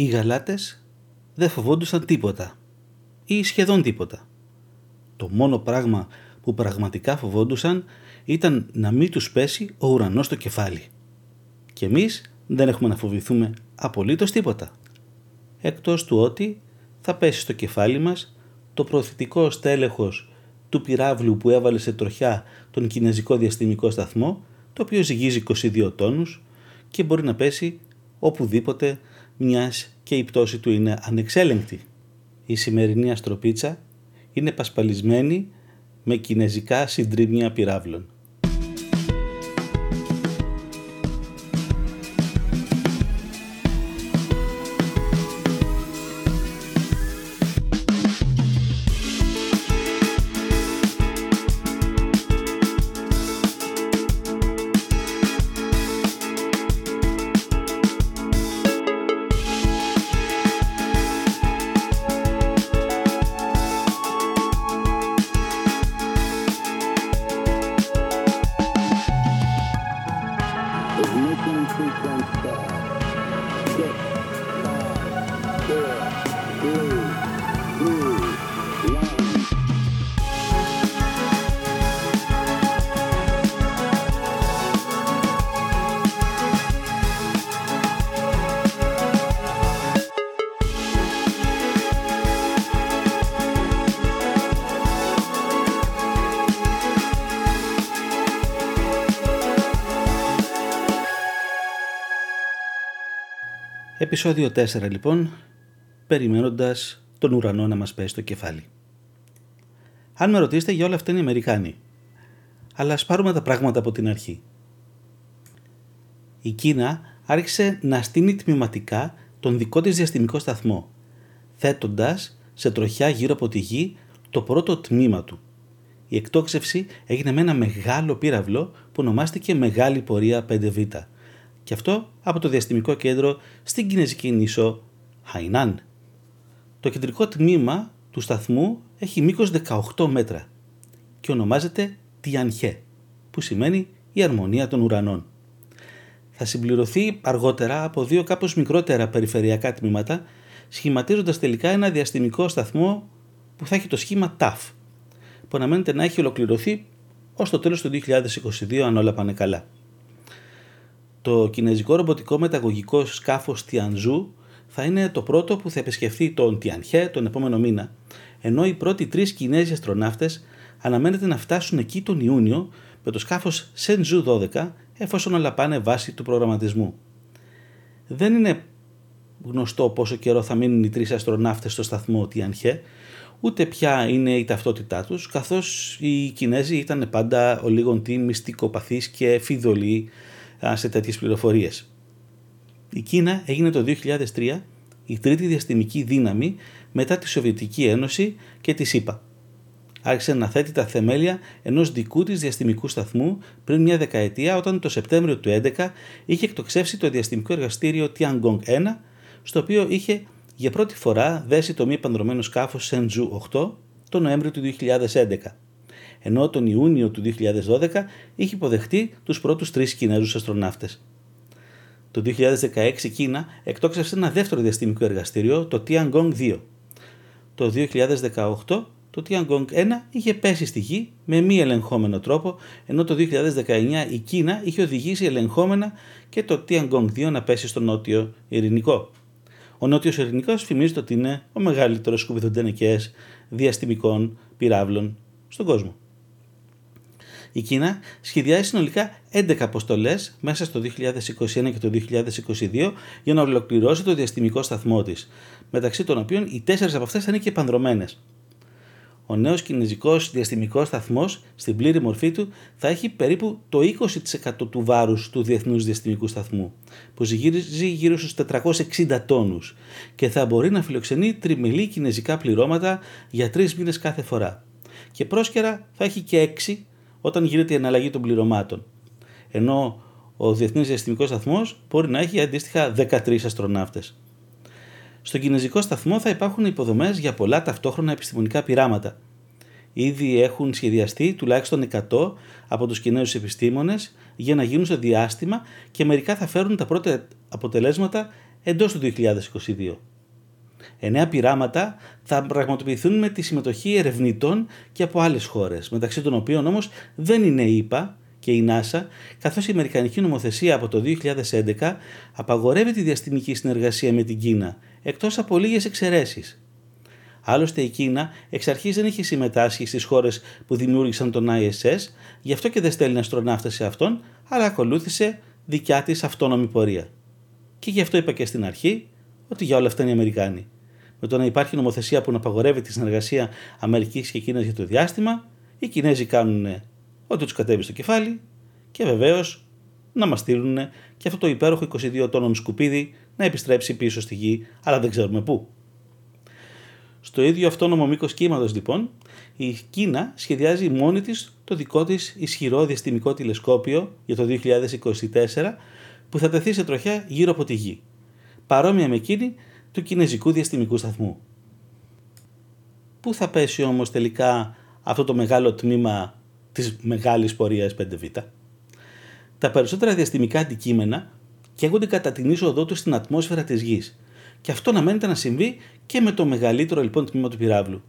Οι γαλάτες δεν φοβόντουσαν τίποτα ή σχεδόν τίποτα. Το μόνο πράγμα που πραγματικά φοβόντουσαν ήταν να μην τους πέσει ο ουρανός στο κεφάλι. Και εμείς δεν έχουμε να φοβηθούμε απολύτως τίποτα. Εκτός του ότι θα πέσει στο κεφάλι μας το προθετικό στέλεχος του πυράβλου που έβαλε σε τροχιά τον κινέζικο διαστημικό σταθμό, το οποίο ζυγίζει 22 τόνους και μπορεί να πέσει οπουδήποτε μιας και η πτώση του είναι ανεξέλεγκτη. Η σημερινή αστροπίτσα είναι πασπαλισμένη με κινέζικα συντρίμια πυράβλων. Επισόδιο 4 λοιπόν, περιμένοντας τον ουρανό να μας πέσει στο κεφάλι. Αν με ρωτήσετε για όλα αυτά είναι οι Αμερικάνοι. Αλλά ας πάρουμε τα πράγματα από την αρχή. Η Κίνα άρχισε να στείνει τμηματικά τον δικό της διαστημικό σταθμό, θέτοντας σε τροχιά γύρω από τη γη το πρώτο τμήμα του. Η εκτόξευση έγινε με ένα μεγάλο πύραυλο που ονομάστηκε Μεγάλη Πορεία 5Β και αυτό από το διαστημικό κέντρο στην κινέζικη νήσο Χαϊνάν. Το κεντρικό τμήμα του σταθμού έχει μήκος 18 μέτρα και ονομάζεται Τιανχέ, που σημαίνει η αρμονία των ουρανών. Θα συμπληρωθεί αργότερα από δύο κάπως μικρότερα περιφερειακά τμήματα, σχηματίζοντας τελικά ένα διαστημικό σταθμό που θα έχει το σχήμα TAF, που αναμένεται να έχει ολοκληρωθεί ως το τέλος του 2022 αν όλα πάνε καλά. Το κινέζικο ρομποτικό μεταγωγικό σκάφος Tianzhu θα είναι το πρώτο που θα επισκεφθεί τον Tianhe τον επόμενο μήνα, ενώ οι πρώτοι τρεις Κινέζοι αστροναύτες αναμένεται να φτάσουν εκεί τον Ιούνιο με το σκάφος Shenzhou 12 εφόσον όλα πάνε βάση του προγραμματισμού. Δεν είναι γνωστό πόσο καιρό θα μείνουν οι τρεις αστροναύτες στο σταθμό Tianhe, ούτε ποια είναι η ταυτότητά τους, καθώς οι Κινέζοι ήταν πάντα ο λίγον τι μυστικοπαθείς και φιδωλοί σε τέτοιες πληροφορίες. Η Κίνα έγινε το 2003 η τρίτη διαστημική δύναμη μετά τη Σοβιετική Ένωση και τη ΣΥΠΑ. Άρχισε να θέτει τα θεμέλια ενός δικού της διαστημικού σταθμού πριν μια δεκαετία όταν το Σεπτέμβριο του 2011 είχε εκτοξεύσει το διαστημικό εργαστήριο Tiangong 1 στο οποίο είχε για πρώτη φορά δέσει το μη πανδρομένο σκάφος Shenzhou 8 το Νοέμβριο του 2011 ενώ τον Ιούνιο του 2012 είχε υποδεχτεί τους πρώτους τρεις Κινέζους αστροναύτες. Το 2016 η Κίνα εκτόξευσε ένα δεύτερο διαστημικό εργαστήριο, το Tiangong 2. Το 2018 το Tiangong 1 είχε πέσει στη γη με μη ελεγχόμενο τρόπο, ενώ το 2019 η Κίνα είχε οδηγήσει ελεγχόμενα και το Tiangong 2 να πέσει στο νότιο ειρηνικό. Ο νότιος ειρηνικός φημίζεται ότι είναι ο μεγαλύτερος σκουβιδοντενεκές διαστημικών πυράβλων στον κόσμο. Η Κίνα σχεδιάζει συνολικά 11 αποστολές μέσα στο 2021 και το 2022 για να ολοκληρώσει το διαστημικό σταθμό της, μεταξύ των οποίων οι τέσσερις από αυτές θα είναι και πανδρομένε. Ο νέος κινέζικος διαστημικός σταθμός στην πλήρη μορφή του θα έχει περίπου το 20% του βάρους του διεθνούς διαστημικού σταθμού, που ζυγίζει γύρω στους 460 τόνους και θα μπορεί να φιλοξενεί τριμελή κινέζικα πληρώματα για τρεις μήνες κάθε φορά. Και πρόσκαιρα θα έχει και 6 όταν γίνεται η αναλλαγή των πληρωμάτων. Ενώ ο Διεθνής Διαστημικός Σταθμός μπορεί να έχει αντίστοιχα 13 αστροναύτες. Στον Κινέζικο σταθμό θα υπάρχουν υποδομές για πολλά ταυτόχρονα επιστημονικά πειράματα. Ήδη έχουν σχεδιαστεί τουλάχιστον 100 από τους Κινέζους επιστήμονες για να γίνουν στο διάστημα και μερικά θα φέρουν τα πρώτα αποτελέσματα εντός του 2022. Εννέα πειράματα θα πραγματοποιηθούν με τη συμμετοχή ερευνητών και από άλλες χώρες, μεταξύ των οποίων όμως δεν είναι η ΕΠΑ και η NASA, καθώς η Αμερικανική νομοθεσία από το 2011 απαγορεύει τη διαστημική συνεργασία με την Κίνα, εκτός από λίγες εξαιρέσεις. Άλλωστε η Κίνα εξ αρχής δεν είχε συμμετάσχει στις χώρες που δημιούργησαν τον ISS, γι' αυτό και δεν στέλνει αστροναύτες σε αυτόν, αλλά ακολούθησε δικιά της αυτόνομη πορεία. Και γι' αυτό είπα και στην αρχή ότι για όλα αυτά είναι οι Αμερικάνοι. Με το να υπάρχει νομοθεσία που να απαγορεύει τη συνεργασία Αμερικής και Κίνας για το διάστημα, οι Κινέζοι κάνουν ό,τι τους κατέβει στο κεφάλι και βεβαίως να μας στείλουν και αυτό το υπέροχο 22 τόνων σκουπίδι να επιστρέψει πίσω στη γη, αλλά δεν ξέρουμε πού. Στο ίδιο αυτόνομο μήκος κύματος λοιπόν, η Κίνα σχεδιάζει μόνη της το δικό της ισχυρό διαστημικό τηλεσκόπιο για το 2024 που θα τεθεί σε τροχιά γύρω από τη γη παρόμοια με εκείνη του Κινέζικου Διαστημικού Σταθμού. Πού θα πέσει όμως τελικά αυτό το μεγάλο τμήμα της μεγάλης πορείας 5Β. Τα περισσότερα διαστημικά αντικείμενα καίγονται κατά την είσοδό τους στην ατμόσφαιρα της Γης και αυτό να μένεται να συμβεί και με το μεγαλύτερο λοιπόν τμήμα του πυράβλου.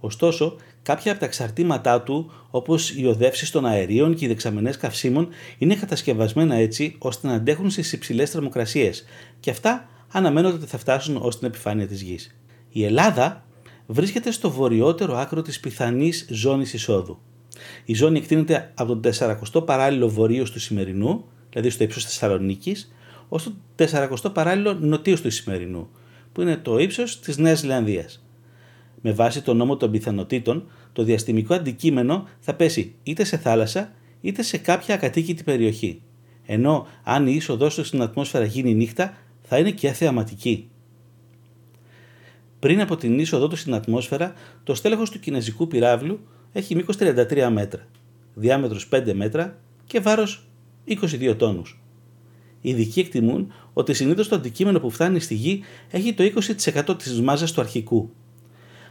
Ωστόσο, κάποια από τα εξαρτήματά του, όπως οι οδεύσεις των αερίων και οι δεξαμενές καυσίμων, είναι κατασκευασμένα έτσι ώστε να αντέχουν στις υψηλές θερμοκρασίες και αυτά αναμένονται ότι θα φτάσουν ως την επιφάνεια της γης. Η Ελλάδα βρίσκεται στο βορειότερο άκρο της πιθανής ζώνης εισόδου. Η ζώνη εκτείνεται από τον 40ο παράλληλο βορείο του σημερινού, δηλαδή στο ύψος τη Θεσσαλονίκης, ως το 40ο παράλληλο νοτίου του σημερινού, που είναι το ύψος της Νέας Ζηλανδίας με βάση τον νόμο των πιθανότητων, το διαστημικό αντικείμενο θα πέσει είτε σε θάλασσα είτε σε κάποια ακατοίκητη περιοχή. Ενώ αν η είσοδός τους στην ατμόσφαιρα γίνει νύχτα, θα είναι και θεαματική. Πριν από την είσοδό του στην ατμόσφαιρα, το στέλεχος του κινέζικου πυράβλου έχει μήκος 33 μέτρα, διάμετρος 5 μέτρα και βάρος 22 τόνους. Οι ειδικοί εκτιμούν ότι συνήθως το αντικείμενο που φτάνει στη γη έχει το 20% της μάζας του αρχικού,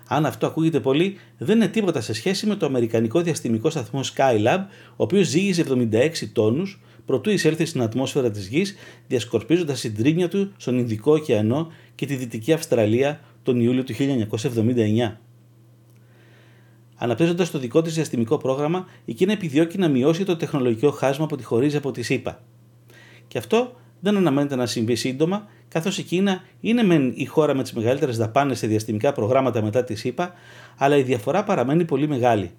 αν αυτό ακούγεται πολύ, δεν είναι τίποτα σε σχέση με το αμερικανικό διαστημικό σταθμό Skylab, ο οποίος ζύγιζε 76 τόνους προτού εισέλθει στην ατμόσφαιρα της γης, διασκορπίζοντας συντρίμια του στον Ινδικό ωκεανό και τη Δυτική Αυστραλία τον Ιούλιο του 1979. Αναπτύσσοντας το δικό της διαστημικό πρόγραμμα, η Κίνα επιδιώκει να μειώσει το τεχνολογικό χάσμα που τη χωρίζει από τη ΣΥΠΑ. Και αυτό δεν αναμένεται να συμβεί σύντομα, καθώς η Κίνα είναι μεν η χώρα με τις μεγαλύτερες δαπάνες σε διαστημικά προγράμματα μετά τη ΣΥΠΑ, αλλά η διαφορά παραμένει πολύ μεγάλη.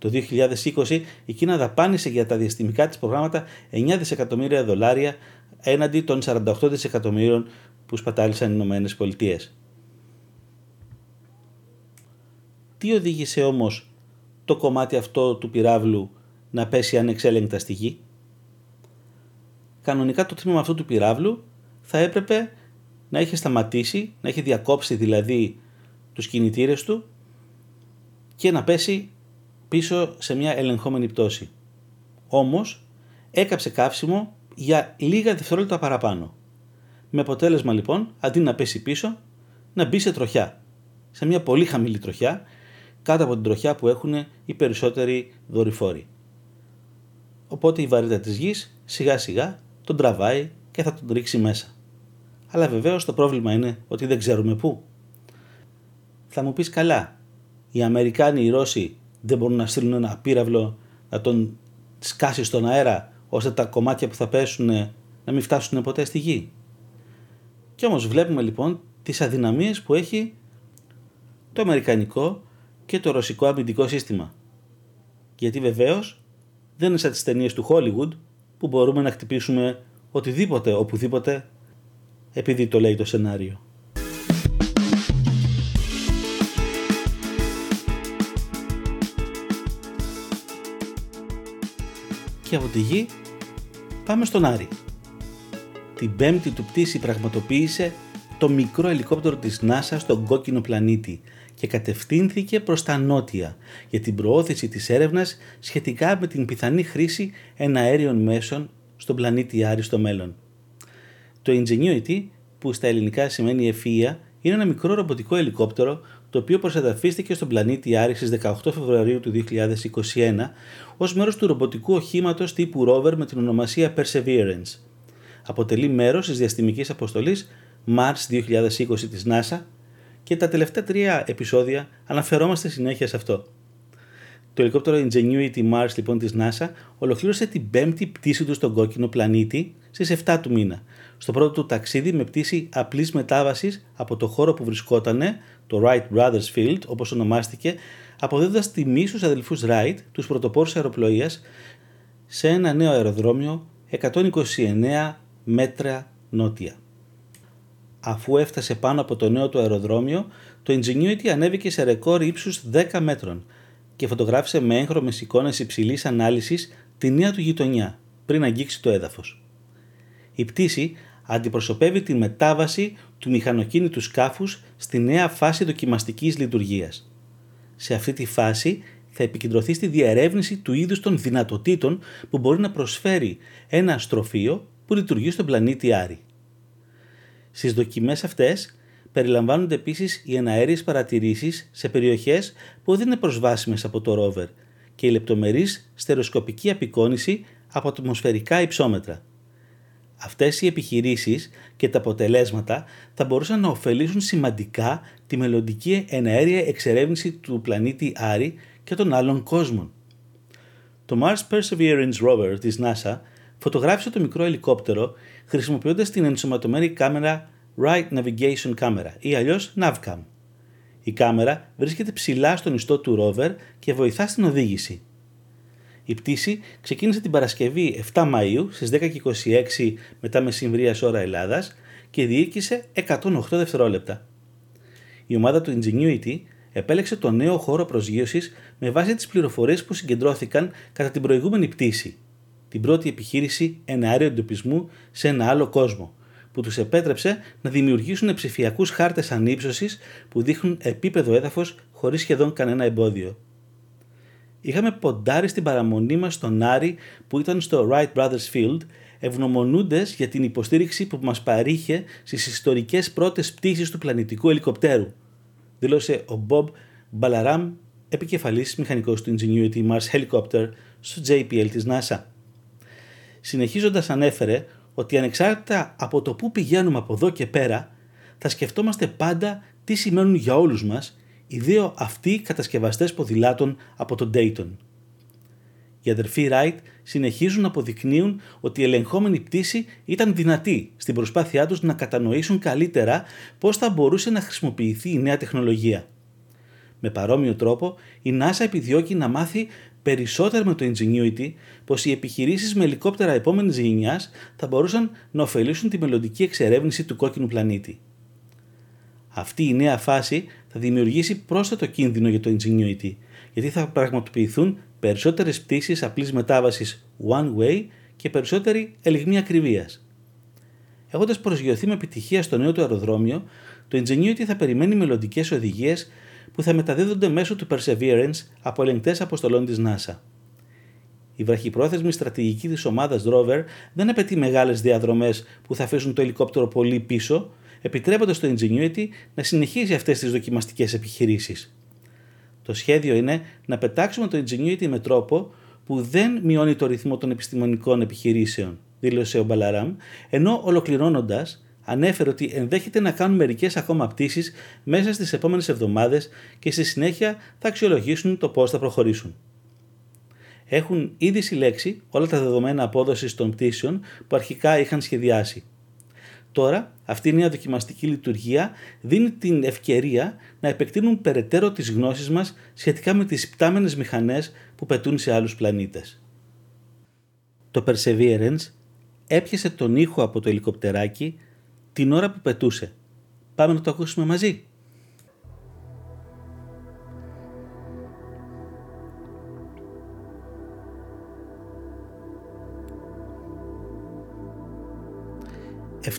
Το 2020 η Κίνα δαπάνησε για τα διαστημικά της προγράμματα 9 δισεκατομμύρια δολάρια έναντι των 48 δισεκατομμύριων που σπατάλησαν οι Ηνωμένες Πολιτείες. Τι οδήγησε όμως το κομμάτι αυτό του πυράβλου να πέσει ανεξέλεγκτα στη γη; Κανονικά το τμήμα αυτού του πυράβλου θα έπρεπε να έχει σταματήσει, να έχει διακόψει δηλαδή τους κινητήρες του και να πέσει πίσω σε μια ελεγχόμενη πτώση. Όμως έκαψε καύσιμο για λίγα δευτερόλεπτα παραπάνω. Με αποτέλεσμα λοιπόν, αντί να πέσει πίσω, να μπει σε τροχιά. Σε μια πολύ χαμηλή τροχιά, κάτω από την τροχιά που έχουν οι περισσότεροι δορυφόροι. Οπότε η βαρύτητα της γης σιγά σιγά τον τραβάει και θα τον ρίξει μέσα. Αλλά βεβαίως το πρόβλημα είναι ότι δεν ξέρουμε πού. Θα μου πεις καλά, οι Αμερικάνοι, οι Ρώσοι δεν μπορούν να στείλουν ένα πύραυλο να τον σκάσει στον αέρα ώστε τα κομμάτια που θα πέσουν να μην φτάσουν ποτέ στη γη. Και όμως βλέπουμε λοιπόν τις αδυναμίες που έχει το αμερικανικό και το ρωσικό αμυντικό σύστημα. Γιατί βεβαίως δεν είναι σαν τις ταινίες του Hollywood που μπορούμε να χτυπήσουμε οτιδήποτε, οπουδήποτε, επειδή το λέει το σενάριο. Και από τη γη πάμε στον Άρη. Την πέμπτη του πτήση πραγματοποίησε το μικρό ελικόπτερο της NASA στον κόκκινο πλανήτη και κατευθύνθηκε προς τα νότια για την προώθηση της έρευνας σχετικά με την πιθανή χρήση εναέριων μέσων στον πλανήτη Άρη στο μέλλον. Το Ingenuity, που στα ελληνικά σημαίνει ευφυΐα, είναι ένα μικρό ρομποτικό ελικόπτερο το οποίο προσεδαφίστηκε στον πλανήτη Άρη στις 18 Φεβρουαρίου του 2021 ως μέρος του ρομποτικού οχήματος τύπου Rover με την ονομασία Perseverance. αποτελεί μέρος της διαστημικής αποστολής Mars 2020 της NASA και τα τελευταία τρία επεισόδια αναφερόμαστε συνέχεια σε αυτό. Το ελικόπτερο Ingenuity Mars λοιπόν της NASA ολοκλήρωσε την πέμπτη πτήση του στον κόκκινο πλανήτη στις 7 του μήνα. Στο πρώτο του ταξίδι με πτήση απλής μετάβασης από το χώρο που βρισκότανε, το Wright Brothers Field όπως ονομάστηκε, αποδίδοντας τιμή στους αδελφούς Wright, τους πρωτοπόρους αεροπλοείας, σε ένα νέο αεροδρόμιο 129 μέτρα νότια. Αφού έφτασε πάνω από το νέο του αεροδρόμιο, το Ingenuity ανέβηκε σε ρεκόρ ύψους 10 μέτρων και φωτογράφησε με έγχρωμες εικόνες υψηλής ανάλυσης τη νέα του γειτονιά, πριν αγγίξει το έδαφος. Η πτήση αντιπροσωπεύει τη μετάβαση του μηχανοκίνητου σκάφους στη νέα φάση δοκιμαστικής λειτουργίας. Σε αυτή τη φάση θα επικεντρωθεί στη διερεύνηση του είδους των δυνατοτήτων που μπορεί να προσφέρει ένα στροφείο που λειτουργεί στον πλανήτη Άρη. Στις δοκιμές αυτές περιλαμβάνονται επίσης οι εναέριες παρατηρήσεις σε περιοχές που δεν είναι προσβάσιμες από το ρόβερ και η λεπτομερής στερεοσκοπική απεικόνηση από ατμοσφαιρικά υψόμετρα. Αυτές οι επιχειρήσεις και τα αποτελέσματα θα μπορούσαν να ωφελήσουν σημαντικά τη μελλοντική εναέρια εξερεύνηση του πλανήτη Άρη και των άλλων κόσμων. Το Mars Perseverance Rover της NASA φωτογράφησε το μικρό ελικόπτερο χρησιμοποιώντας την ενσωματωμένη κάμερα Right Navigation Camera ή αλλιώς NAVCAM. Η κάμερα βρίσκεται ψηλά στον ιστό του rover και βοηθά στην οδήγηση. Η πτήση ξεκίνησε την Παρασκευή 7 Μαΐου στις 10.26 μετά μεσημβρίας ώρα Ελλάδας και διήρκησε 108 δευτερόλεπτα. Η ομάδα του Ingenuity επέλεξε το νέο χώρο προσγείωσης με βάση τις πληροφορίες που συγκεντρώθηκαν κατά την προηγούμενη πτήση, την πρώτη επιχείρηση εναέριου εντοπισμού σε ένα άλλο κόσμο, που τους επέτρεψε να δημιουργήσουν ψηφιακούς χάρτες ανύψωσης που δείχνουν επίπεδο έδαφος χωρίς σχεδόν κανένα εμπόδιο. Είχαμε ποντάρει στην παραμονή μας στον Άρη που ήταν στο Wright Brothers Field ευγνωμονούντες για την υποστήριξη που μας παρήχε στις ιστορικές πρώτες πτήσεις του πλανητικού ελικοπτέρου, δήλωσε ο Bob Balaram, επικεφαλής μηχανικός του Ingenuity Mars Helicopter στο JPL της NASA. Συνεχίζοντας ανέφερε ότι ανεξάρτητα από το πού πηγαίνουμε από εδώ και πέρα, θα σκεφτόμαστε πάντα τι σημαίνουν για όλους μας οι δύο αυτοί κατασκευαστές ποδηλάτων από τον Dayton. Οι αδερφοί Wright συνεχίζουν να αποδεικνύουν ότι η ελεγχόμενη πτήση ήταν δυνατή στην προσπάθειά τους να κατανοήσουν καλύτερα πώς θα μπορούσε να χρησιμοποιηθεί η νέα τεχνολογία. Με παρόμοιο τρόπο, η NASA επιδιώκει να μάθει περισσότερο με το Ingenuity πως οι επιχειρήσεις με ελικόπτερα επόμενης γενιάς θα μπορούσαν να ωφελήσουν τη μελλοντική εξερεύνηση του κόκκινου πλανήτη. Αυτή η νέα φάση θα δημιουργήσει πρόσθετο κίνδυνο για το Ingenuity, γιατί θα πραγματοποιηθούν περισσότερες πτήσεις απλής μετάβασης one way και περισσότερη ελιγμή ακριβίας. Έχοντας προσγειωθεί με επιτυχία στο νέο του αεροδρόμιο, το Ingenuity θα περιμένει μελλοντικές οδηγίες που θα μεταδίδονται μέσω του Perseverance από ελεγκτές αποστολών της NASA. Η βραχυπρόθεσμη στρατηγική της ομάδας Rover δεν απαιτεί μεγάλες διαδρομές που θα αφήσουν το ελικόπτερο πολύ πίσω, επιτρέποντας το Ingenuity να συνεχίσει αυτές τις δοκιμαστικές επιχειρήσεις. Το σχέδιο είναι να πετάξουμε το Ingenuity με τρόπο που δεν μειώνει το ρυθμό των επιστημονικών επιχειρήσεων, δήλωσε ο Μπαλαράμ, ενώ ολοκληρώνοντας ανέφερε ότι ενδέχεται να κάνουν μερικές ακόμα πτήσεις μέσα στις επόμενες εβδομάδες και στη συνέχεια θα αξιολογήσουν το πώς θα προχωρήσουν. Έχουν ήδη συλλέξει όλα τα δεδομένα απόδοσης των πτήσεων που αρχικά είχαν σχεδιάσει. Τώρα, αυτή η νέα δοκιμαστική λειτουργία δίνει την ευκαιρία να επεκτείνουν περαιτέρω τις γνώσεις μας σχετικά με τις πτάμενες μηχανές που πετούν σε άλλους πλανήτες. Το Perseverance έπιασε τον ήχο από το ελικοπτεράκι την ώρα που πετούσε. Πάμε να το ακούσουμε μαζί.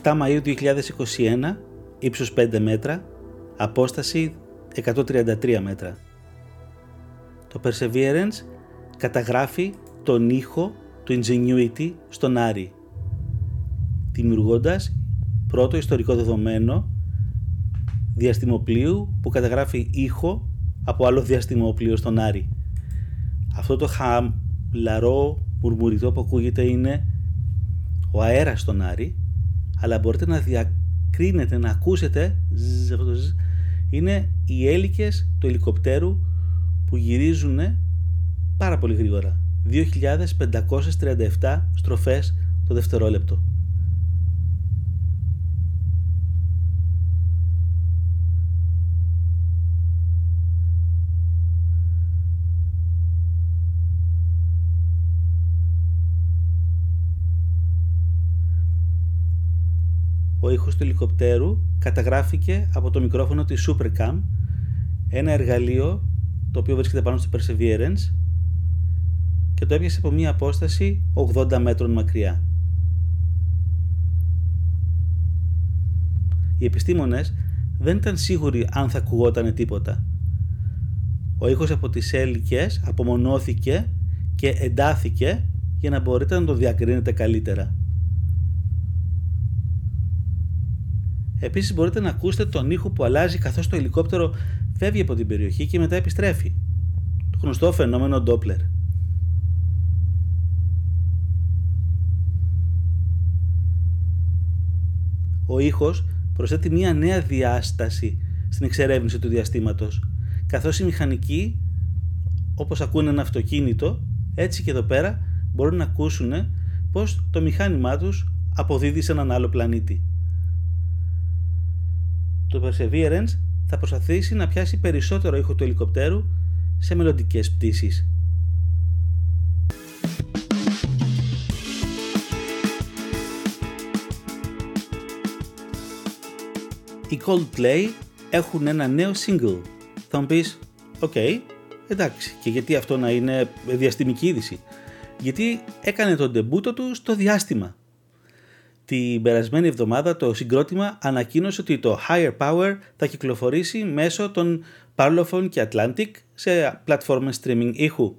«7 Μαΐου 2021, ύψος 5 μέτρα, απόσταση 133 μέτρα. Το Perseverance καταγράφει τον ήχο του Ingenuity στον Άρη, δημιουργώντας πρώτο ιστορικό δεδομένο διαστημοπλίου που καταγράφει ήχο από άλλο διαστημόπλιο στον Άρη. Αυτό το χαμλαρό μουρμουριτό που ακούγεται είναι ο αέρας στον Άρη αλλά μπορείτε να διακρίνετε, να ακούσετε είναι οι έλικες του ελικοπτέρου που γυρίζουν πάρα πολύ γρήγορα. 2.537 στροφές το δευτερόλεπτο. Ο ήχος του ελικοπτέρου καταγράφηκε από το μικρόφωνο της Supercam, ένα εργαλείο το οποίο βρίσκεται πάνω στο Perseverance και το έπιασε από μία απόσταση 80 μέτρων μακριά. Οι επιστήμονες δεν ήταν σίγουροι αν θα ακουγόταν τίποτα. Ο ήχος από τις έλικες απομονώθηκε και εντάθηκε για να μπορείτε να το διακρίνετε καλύτερα. Επίσης μπορείτε να ακούσετε τον ήχο που αλλάζει καθώς το ελικόπτερο φεύγει από την περιοχή και μετά επιστρέφει. Το γνωστό φαινόμενο Doppler. Ο ήχος προσθέτει μια νέα διάσταση στην εξερεύνηση του διαστήματος, καθώς οι μηχανικοί, όπως ακούνε ένα αυτοκίνητο, έτσι και εδώ πέρα μπορούν να ακούσουν πως το μηχάνημά τους αποδίδει σε έναν άλλο πλανήτη το Perseverance θα προσπαθήσει να πιάσει περισσότερο ήχο του ελικοπτέρου σε μελλοντικές πτήσεις. Οι Coldplay έχουν ένα νέο single. Θα μου πεις, οκ, εντάξει, και γιατί αυτό να είναι διαστημική είδηση. Γιατί έκανε τον ντεμπούτο του στο διάστημα την περασμένη εβδομάδα το συγκρότημα ανακοίνωσε ότι το Higher Power θα κυκλοφορήσει μέσω των Parlophone και Atlantic σε πλατφόρμες streaming ήχου.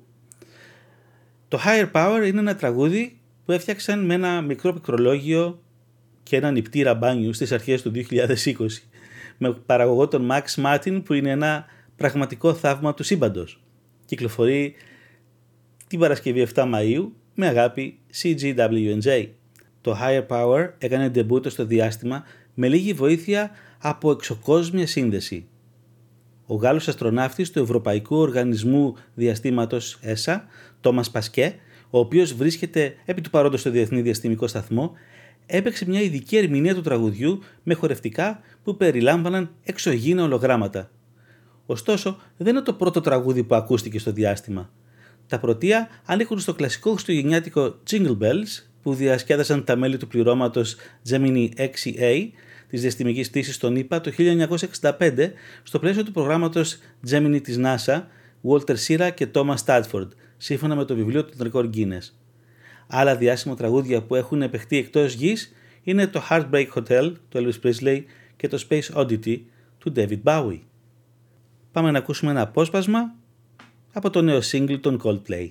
Το Higher Power είναι ένα τραγούδι που έφτιαξαν με ένα μικρό πληκτρολόγιο και ένα νηπτήρα μπάνιου στις αρχές του 2020 με παραγωγό τον Max Martin που είναι ένα πραγματικό θαύμα του σύμπαντος. Κυκλοφορεί την Παρασκευή 7 Μαΐου με αγάπη CGWNJ το Higher Power έκανε ντεμπούτο στο διάστημα με λίγη βοήθεια από εξωκόσμια σύνδεση. Ο Γάλλος αστροναύτης του Ευρωπαϊκού Οργανισμού Διαστήματος ΕΣΑ, Τόμας Πασκέ, ο οποίος βρίσκεται επί του παρόντος στο Διεθνή Διαστημικό Σταθμό, έπαιξε μια ειδική ερμηνεία του τραγουδιού με χορευτικά που περιλάμβαναν εξωγήινα ολογράμματα. Ωστόσο, δεν είναι το πρώτο τραγούδι που ακούστηκε στο διάστημα. Τα πρωτεία ανήκουν στο κλασικό χριστουγεννιάτικο Jingle Bells που διασκέδασαν τα μέλη του πληρώματος Gemini 6A της διαστημικής πτήσης στον ΗΠΑ το 1965 στο πλαίσιο του προγράμματος Gemini της NASA Walter Sira και Thomas Stadford, σύμφωνα με το βιβλίο του Ρεκόρ Guinness. Άλλα διάσημα τραγούδια που έχουν επεχτεί εκτός γης είναι το Heartbreak Hotel του Elvis Presley και το Space Oddity του David Bowie. Πάμε να ακούσουμε ένα απόσπασμα από το νέο single των Coldplay.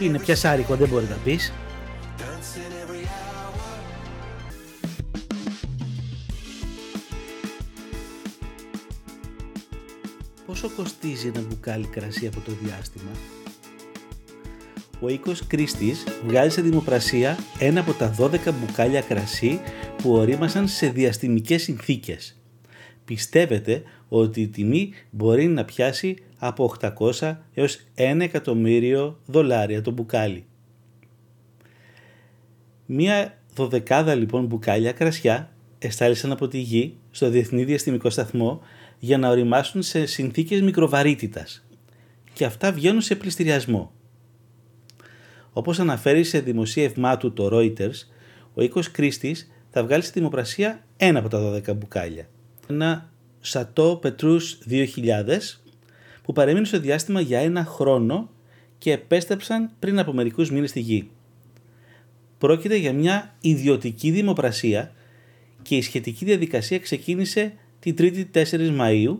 Είναι πια σάρικο, δεν μπορεί να πεις. Πόσο κοστίζει ένα μπουκάλι κρασί από το διάστημα; Ο οίκος Κρίστης βγάζει σε δημοπρασία ένα από τα 12 μπουκάλια κρασί που ορίμασαν σε διαστημικές συνθήκες. Πιστεύετε ότι η τιμή μπορεί να πιάσει από 800 έως 1 εκατομμύριο δολάρια το μπουκάλι. Μία δωδεκάδα λοιπόν μπουκάλια κρασιά εστάλησαν από τη γη στο Διεθνή Διαστημικό Σταθμό για να οριμάσουν σε συνθήκες μικροβαρύτητας και αυτά βγαίνουν σε πληστηριασμό. Όπως αναφέρει σε δημοσίευμά του το Reuters, ο οίκος Κρίστης θα βγάλει στη δημοπρασία ένα από τα 12 μπουκάλια. Ένα Σατό Πετρούς 2000 που παρέμεινε στο διάστημα για ένα χρόνο και επέστρεψαν πριν από μερικούς μήνες στη γη. Πρόκειται για μια ιδιωτική δημοπρασία και η σχετική διαδικασία ξεκίνησε την 3η 4 Μαΐου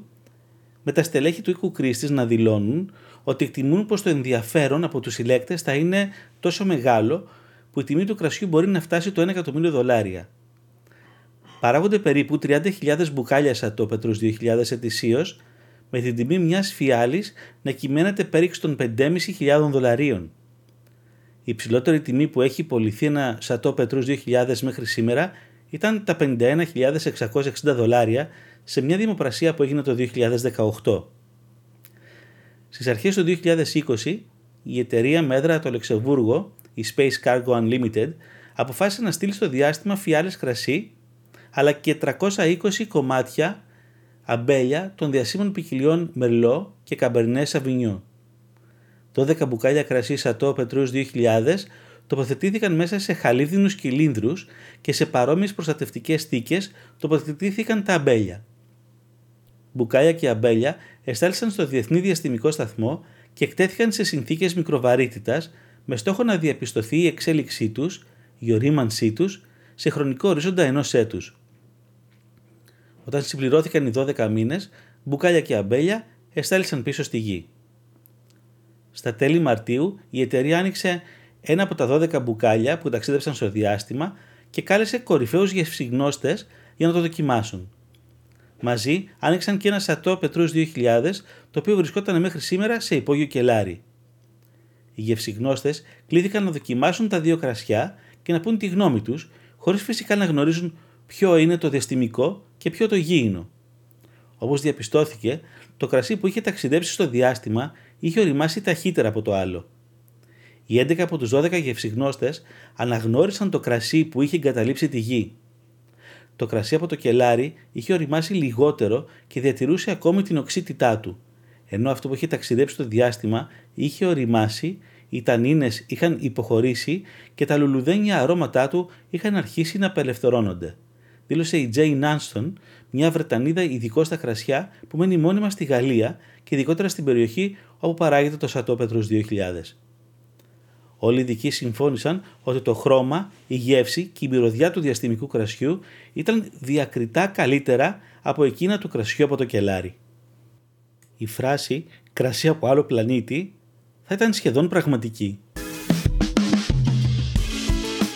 με τα στελέχη του οίκου Κρίστης να δηλώνουν ότι εκτιμούν πως το ενδιαφέρον από τους συλλέκτες θα είναι τόσο μεγάλο που η τιμή του κρασιού μπορεί να φτάσει το 1 εκατομμύριο δολάρια. Παράγονται περίπου 30.000 μπουκάλιας σατό Πετρούς 2000 ετησίως με την τιμή μιας φιάλης να κυμαίνεται περίπου των 5.500 δολαρίων. Η υψηλότερη τιμή που έχει πολιθεί ένα σατό Πετρούς 2000 μέχρι σήμερα ήταν τα 51.660 δολάρια σε μια δημοπρασία που έγινε το 2018. Στις αρχές του 2020 η εταιρεία μέτρα το Λεξεβούργο, η Space Cargo Unlimited, αποφάσισε να στείλει στο διάστημα φιάλες κρασί αλλά και 320 κομμάτια αμπέλια των διασύμων ποικιλιών Μερλό και Καμπερνέ Σαβινιό. 12 μπουκάλια κρασί Σατό Πετρούς 2000 τοποθετήθηκαν μέσα σε χαλίδινους κυλίνδρους και σε παρόμοιες προστατευτικές θήκες τοποθετήθηκαν τα αμπέλια. Μπουκάλια και αμπέλια εστάλησαν στο Διεθνή Διαστημικό Σταθμό και εκτέθηκαν σε συνθήκες μικροβαρύτητας με στόχο να διαπιστωθεί η εξέλιξή τους, η ορίμανσή τους, σε χρονικό ορίζοντα ενός έτους. Όταν συμπληρώθηκαν οι 12 μήνες, μπουκάλια και αμπέλια εστάλησαν πίσω στη γη. Στα τέλη Μαρτίου η εταιρεία άνοιξε ένα από τα 12 μπουκάλια που ταξίδεψαν στο διάστημα και κάλεσε κορυφαίους γευσιγνώστες για να το δοκιμάσουν. Μαζί άνοιξαν και ένα σατό Πετρούς 2000 το οποίο βρισκόταν μέχρι σήμερα σε υπόγειο κελάρι. Οι γευσιγνώστες κλήθηκαν να δοκιμάσουν τα δύο κρασιά και να πούν τη γνώμη τους χωρίς φυσικά να γνωρίζουν ποιο είναι το διαστημικό και ποιο το γήινο. Όπως διαπιστώθηκε, το κρασί που είχε ταξιδέψει στο διάστημα είχε οριμάσει ταχύτερα από το άλλο. Οι 11 από τους 12 γευσιγνώστες αναγνώρισαν το κρασί που είχε εγκαταλείψει τη γη. Το κρασί από το κελάρι είχε οριμάσει λιγότερο και διατηρούσε ακόμη την οξύτητά του, ενώ αυτό που είχε ταξιδέψει στο διάστημα είχε οριμάσει, οι τανίνες είχαν υποχωρήσει και τα λουλουδένια αρώματά του είχαν αρχίσει να απελευθερώνονται δήλωσε η Jane Nanston, μια Βρετανίδα ειδικό στα κρασιά που μένει μόνιμα στη Γαλλία και ειδικότερα στην περιοχή όπου παράγεται το Σατό Πετρούς 2000. Όλοι οι ειδικοί συμφώνησαν ότι το χρώμα, η γεύση και η μυρωδιά του διαστημικού κρασιού ήταν διακριτά καλύτερα από εκείνα του κρασιού από το κελάρι. Η φράση «κρασί από άλλο πλανήτη» θα ήταν σχεδόν πραγματική.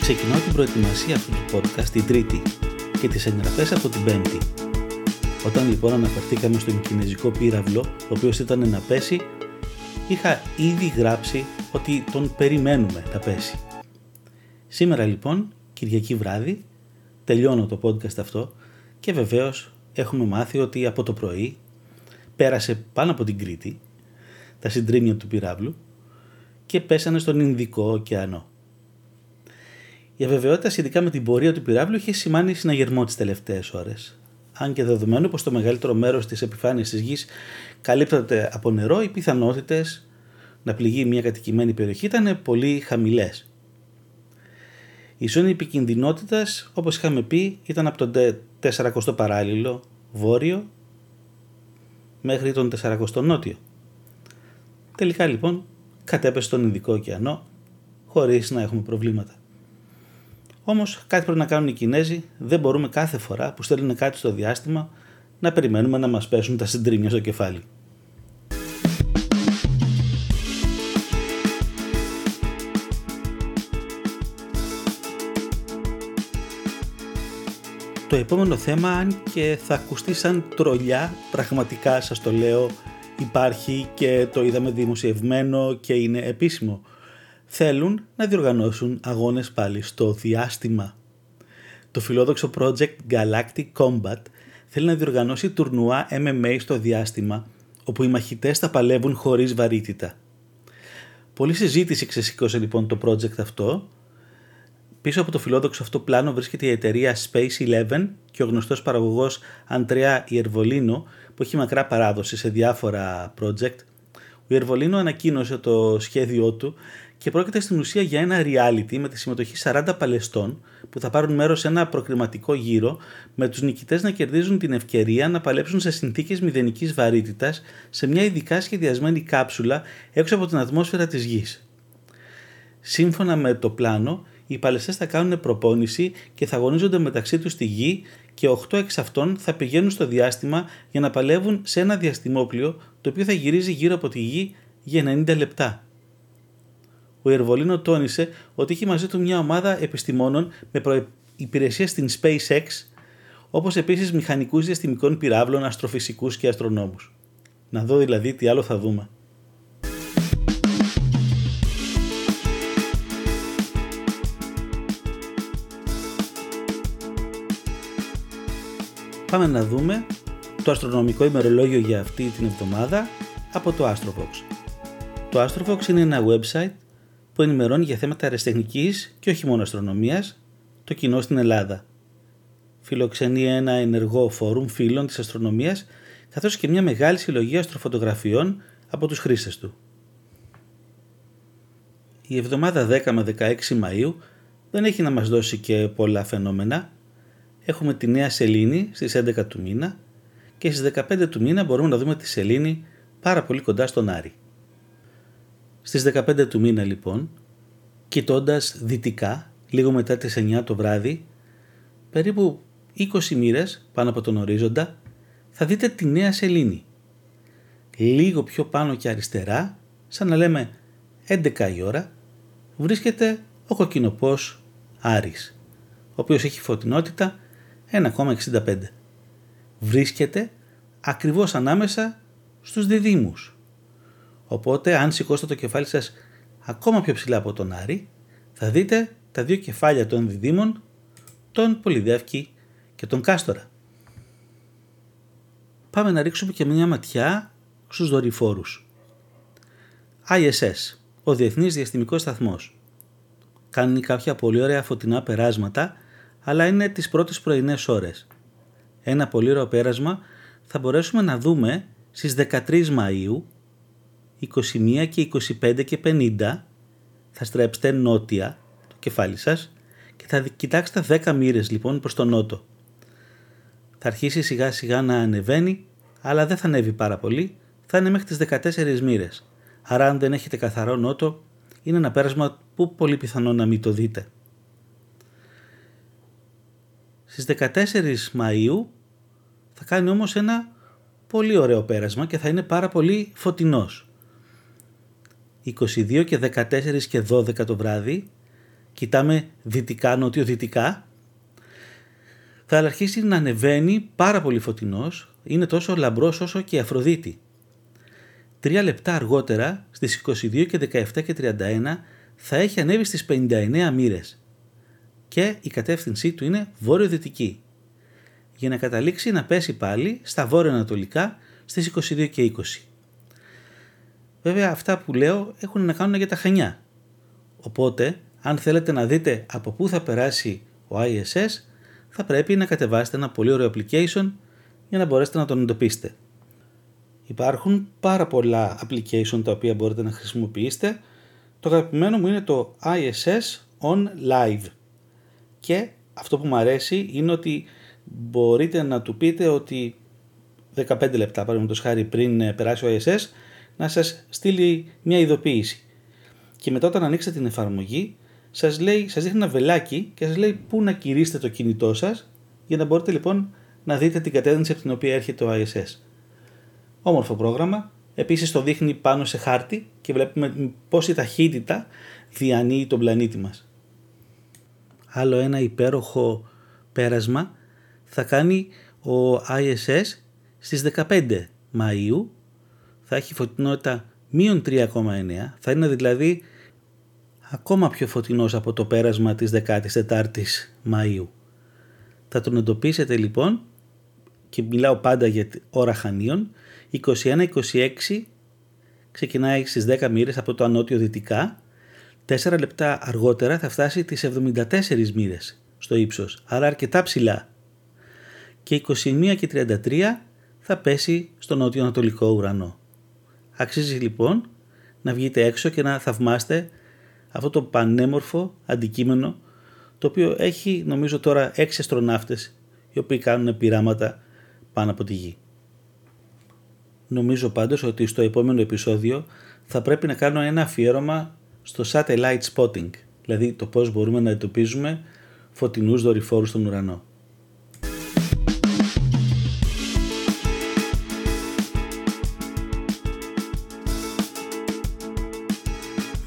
Ξεκινάω την προετοιμασία αυτού του podcast την Τρίτη και τις εγγραφές από την Πέμπτη. Όταν λοιπόν αναφερθήκαμε στον κινέζικο πύραυλο, ο οποίος ήταν να πέσει, είχα ήδη γράψει ότι τον περιμένουμε να πέσει. Σήμερα λοιπόν, Κυριακή βράδυ, τελειώνω το podcast αυτό και βεβαίως έχουμε μάθει ότι από το πρωί πέρασε πάνω από την Κρήτη τα συντρίμια του πυράβλου και πέσανε στον Ινδικό ωκεανό. Η αβεβαιότητα σχετικά με την πορεία του πυράβλου είχε σημάνει συναγερμό τις τελευταίες ώρες. Αν και δεδομένου πως το μεγαλύτερο μέρος της επιφάνειας της γης καλύπτεται από νερό, οι πιθανότητες να πληγεί μια κατοικημένη περιοχή ήταν πολύ χαμηλές. Η ζώνη επικινδυνότητας, όπως είχαμε πει, ήταν από τον 40ο παράλληλο βόρειο μέχρι τον 40ο νότιο. Τελικά λοιπόν κατέπεσε στον Ινδικό ωκεανό χωρίς να έχουμε προβλήματα. Όμως κάτι πρέπει να κάνουν οι Κινέζοι, δεν μπορούμε κάθε φορά που στέλνουν κάτι στο διάστημα να περιμένουμε να μας πέσουν τα συντρίμια στο κεφάλι. Το επόμενο θέμα, αν και θα ακουστεί σαν τρολιά, πραγματικά σας το λέω, υπάρχει και το είδαμε δημοσιευμένο και είναι επίσημο θέλουν να διοργανώσουν αγώνες πάλι στο διάστημα. Το φιλόδοξο project Galactic Combat θέλει να διοργανώσει τουρνουά MMA στο διάστημα, όπου οι μαχητές θα παλεύουν χωρίς βαρύτητα. Πολλή συζήτηση ξεσήκωσε λοιπόν το project αυτό. Πίσω από το φιλόδοξο αυτό πλάνο βρίσκεται η εταιρεία Space Eleven και ο γνωστός παραγωγός Αντρέα Ιερβολίνο που έχει μακρά παράδοση σε διάφορα project. Ο Ιερβολίνο ανακοίνωσε το σχέδιό του και πρόκειται στην ουσία για ένα reality με τη συμμετοχή 40 παλαιστών που θα πάρουν μέρος σε ένα προκριματικό γύρο με τους νικητές να κερδίζουν την ευκαιρία να παλέψουν σε συνθήκες μηδενικής βαρύτητας σε μια ειδικά σχεδιασμένη κάψουλα έξω από την ατμόσφαιρα της γης. Σύμφωνα με το πλάνο, οι παλαιστές θα κάνουν προπόνηση και θα αγωνίζονται μεταξύ τους στη γη και 8 εξ αυτών θα πηγαίνουν στο διάστημα για να παλεύουν σε ένα διαστημόπλιο το οποίο θα γυρίζει γύρω από τη γη για 90 λεπτά. Ο Ερβολίνο τόνισε ότι είχε μαζί του μια ομάδα επιστημόνων με προϋπηρεσία στην SpaceX, όπως επίσης μηχανικούς διαστημικών πυράβλων, αστροφυσικούς και αστρονόμους. Να δω δηλαδή τι άλλο θα δούμε. Πάμε να δούμε το αστρονομικό ημερολόγιο για αυτή την εβδομάδα από το Astrofox. Το Astrofox είναι ένα website που ενημερώνει για θέματα αεραστεχνικής και όχι μόνο αστρονομίας το κοινό στην Ελλάδα. Φιλοξενεί ένα ενεργό φόρουμ φίλων της αστρονομίας καθώς και μια μεγάλη συλλογή αστροφωτογραφιών από τους χρήστες του. Η εβδομάδα 10 με 16 Μαΐου δεν έχει να μας δώσει και πολλά φαινόμενα. Έχουμε τη νέα σελήνη στις 11 του μήνα και στις 15 του μήνα μπορούμε να δούμε τη σελήνη πάρα πολύ κοντά στον Άρη. Στις 15 του μήνα λοιπόν, κοιτώντας δυτικά, λίγο μετά τις 9 το βράδυ, περίπου 20 μοίρες πάνω από τον ορίζοντα, θα δείτε τη νέα σελήνη. Λίγο πιο πάνω και αριστερά, σαν να λέμε 11 η ώρα, βρίσκεται ο κοκκινοπός Άρης, ο οποίος έχει φωτεινότητα 1,65. Βρίσκεται ακριβώς ανάμεσα στους διδήμους. Οπότε αν σηκώσετε το κεφάλι σας ακόμα πιο ψηλά από τον Άρη, θα δείτε τα δύο κεφάλια των διδήμων, τον Πολυδεύκη και τον Κάστορα. Πάμε να ρίξουμε και μια ματιά στους δορυφόρους. ISS, ο Διεθνής Διαστημικός Σταθμός. Κάνει κάποια πολύ ωραία φωτεινά περάσματα, αλλά είναι τις πρώτες πρωινές ώρες. Ένα πολύ ωραίο πέρασμα θα μπορέσουμε να δούμε στις 13 Μαΐου 21 και 25 και 50 θα στρέψετε νότια το κεφάλι σας και θα κοιτάξετε 10 μοίρες λοιπόν προς τον νότο. Θα αρχίσει σιγά σιγά να ανεβαίνει αλλά δεν θα ανέβει πάρα πολύ, θα είναι μέχρι τις 14 μοίρες. Άρα αν δεν έχετε καθαρό νότο είναι ένα πέρασμα που πολύ πιθανό να μην το δείτε. Στις 14 Μαΐου θα κάνει όμως ένα πολύ ωραίο πέρασμα και θα είναι πάρα πολύ φωτεινός. 22 και 14 και 12 το βράδυ, κοιτάμε δυτικά, νότιο-δυτικά, θα αρχίσει να ανεβαίνει πάρα πολύ φωτεινός, είναι τόσο λαμπρός όσο και η Αφροδίτη. Τρία λεπτά αργότερα, στις 22 και 17 και 31, θα έχει ανέβει στις 59 μοίρες. Και η κατεύθυνσή του είναι βόρειο-δυτική για να καταλήξει να πέσει πάλι στα βόρειο-ανατολικά στις 22 και 20. Βέβαια αυτά που λέω έχουν να κάνουν για τα Χανιά. Οπότε, αν θέλετε να δείτε από πού θα περάσει ο ISS, θα πρέπει να κατεβάσετε ένα πολύ ωραίο application για να μπορέσετε να τον εντοπίσετε. Υπάρχουν πάρα πολλά application τα οποία μπορείτε να χρησιμοποιήσετε. Το αγαπημένο μου είναι το ISS On Live. Και αυτό που μου αρέσει είναι ότι μπορείτε να του πείτε ότι 15 λεπτά παραδείγματος χάρη πριν περάσει ο ISS να σας στείλει μια ειδοποίηση. Και μετά όταν ανοίξετε την εφαρμογή, σας, λέει, σας δείχνει ένα βελάκι και σας λέει πού να κηρύσετε το κινητό σας για να μπορείτε λοιπόν να δείτε την κατεύθυνση από την οποία έρχεται το ISS. Όμορφο πρόγραμμα. Επίσης το δείχνει πάνω σε χάρτη και βλέπουμε πόση ταχύτητα διανύει τον πλανήτη μας. Άλλο ένα υπέροχο πέρασμα θα κάνει ο ISS στις 15 Μαΐου θα έχει φωτεινότητα μείον 3,9, θα είναι δηλαδή ακόμα πιο φωτεινός από το πέρασμα της 14ης Μαΐου. Θα τον εντοπίσετε λοιπόν και μιλάω πάντα για ώρα χανίων 21-26 ξεκινάει στις 10 μοίρες από το ανώτιο δυτικά 4 λεπτά αργότερα θα φτάσει τις 74 μοίρες στο ύψος άρα αρκετά ψηλά και 21 και 33 θα πέσει στο νότιο ανατολικό ουρανό. Αξίζει λοιπόν να βγείτε έξω και να θαυμάστε αυτό το πανέμορφο αντικείμενο το οποίο έχει νομίζω τώρα έξι αστροναύτες οι οποίοι κάνουν πειράματα πάνω από τη γη. Νομίζω πάντως ότι στο επόμενο επεισόδιο θα πρέπει να κάνω ένα αφιέρωμα στο satellite spotting, δηλαδή το πώς μπορούμε να εντοπίζουμε φωτεινούς δορυφόρους στον ουρανό.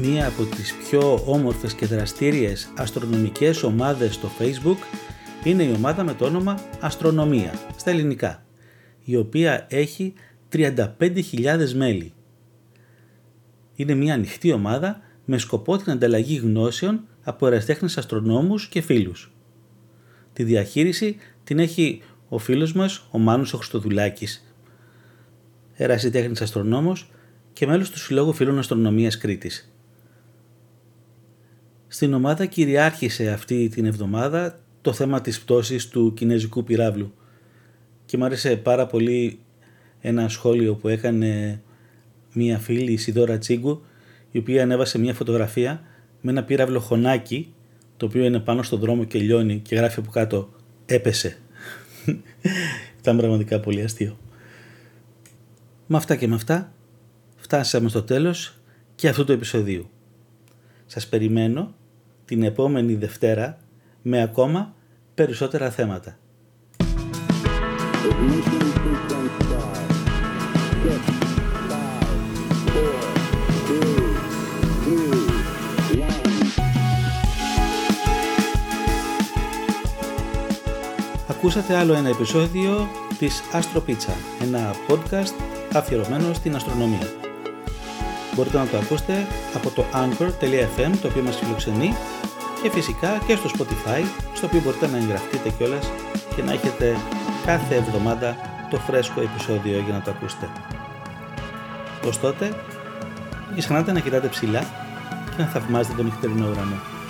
Μία από τις πιο όμορφες και δραστήριες αστρονομικές ομάδες στο facebook είναι η ομάδα με το όνομα Αστρονομία στα ελληνικά, η οποία έχει 35.000 μέλη. Είναι μια ανοιχτή ομάδα με σκοπό την ανταλλαγή γνώσεων από εραστέχνες αστρονόμους και φίλους. Τη διαχείριση την έχει ο φίλος μας, ο Μάνος ο Χριστοδουλάκης, ερασιτέχνης αστρονόμος και μέλος του Συλλόγου Φίλων Αστρονομίας Κρήτης. Στην ομάδα κυριάρχησε αυτή την εβδομάδα το θέμα της πτώσης του κινέζικου πυράβλου και μου άρεσε πάρα πολύ ένα σχόλιο που έκανε μία φίλη, η Σιδώρα Τσίγκου, η οποία ανέβασε μία φωτογραφία με ένα πύραυλο χωνάκι, το οποίο είναι πάνω στον δρόμο και λιώνει και γράφει από κάτω «έπεσε». Ήταν πραγματικά πολύ αστείο. Με αυτά και με αυτά φτάσαμε στο τέλος και αυτού του επεισοδίου. Σας περιμένω την επόμενη Δευτέρα με ακόμα περισσότερα θέματα. Ακούσατε άλλο ένα επεισόδιο της Astro Pizza, ένα podcast αφιερωμένο στην αστρονομία. Μπορείτε να το ακούσετε από το anchor.fm το οποίο μας φιλοξενεί και φυσικά και στο Spotify στο οποίο μπορείτε να εγγραφτείτε κιόλας και να έχετε κάθε εβδομάδα το φρέσκο επεισόδιο για να το ακούσετε. Ως τότε, μην ξεχνάτε να κοιτάτε ψηλά και να θαυμάζετε τον νυχτερινό ουρανό.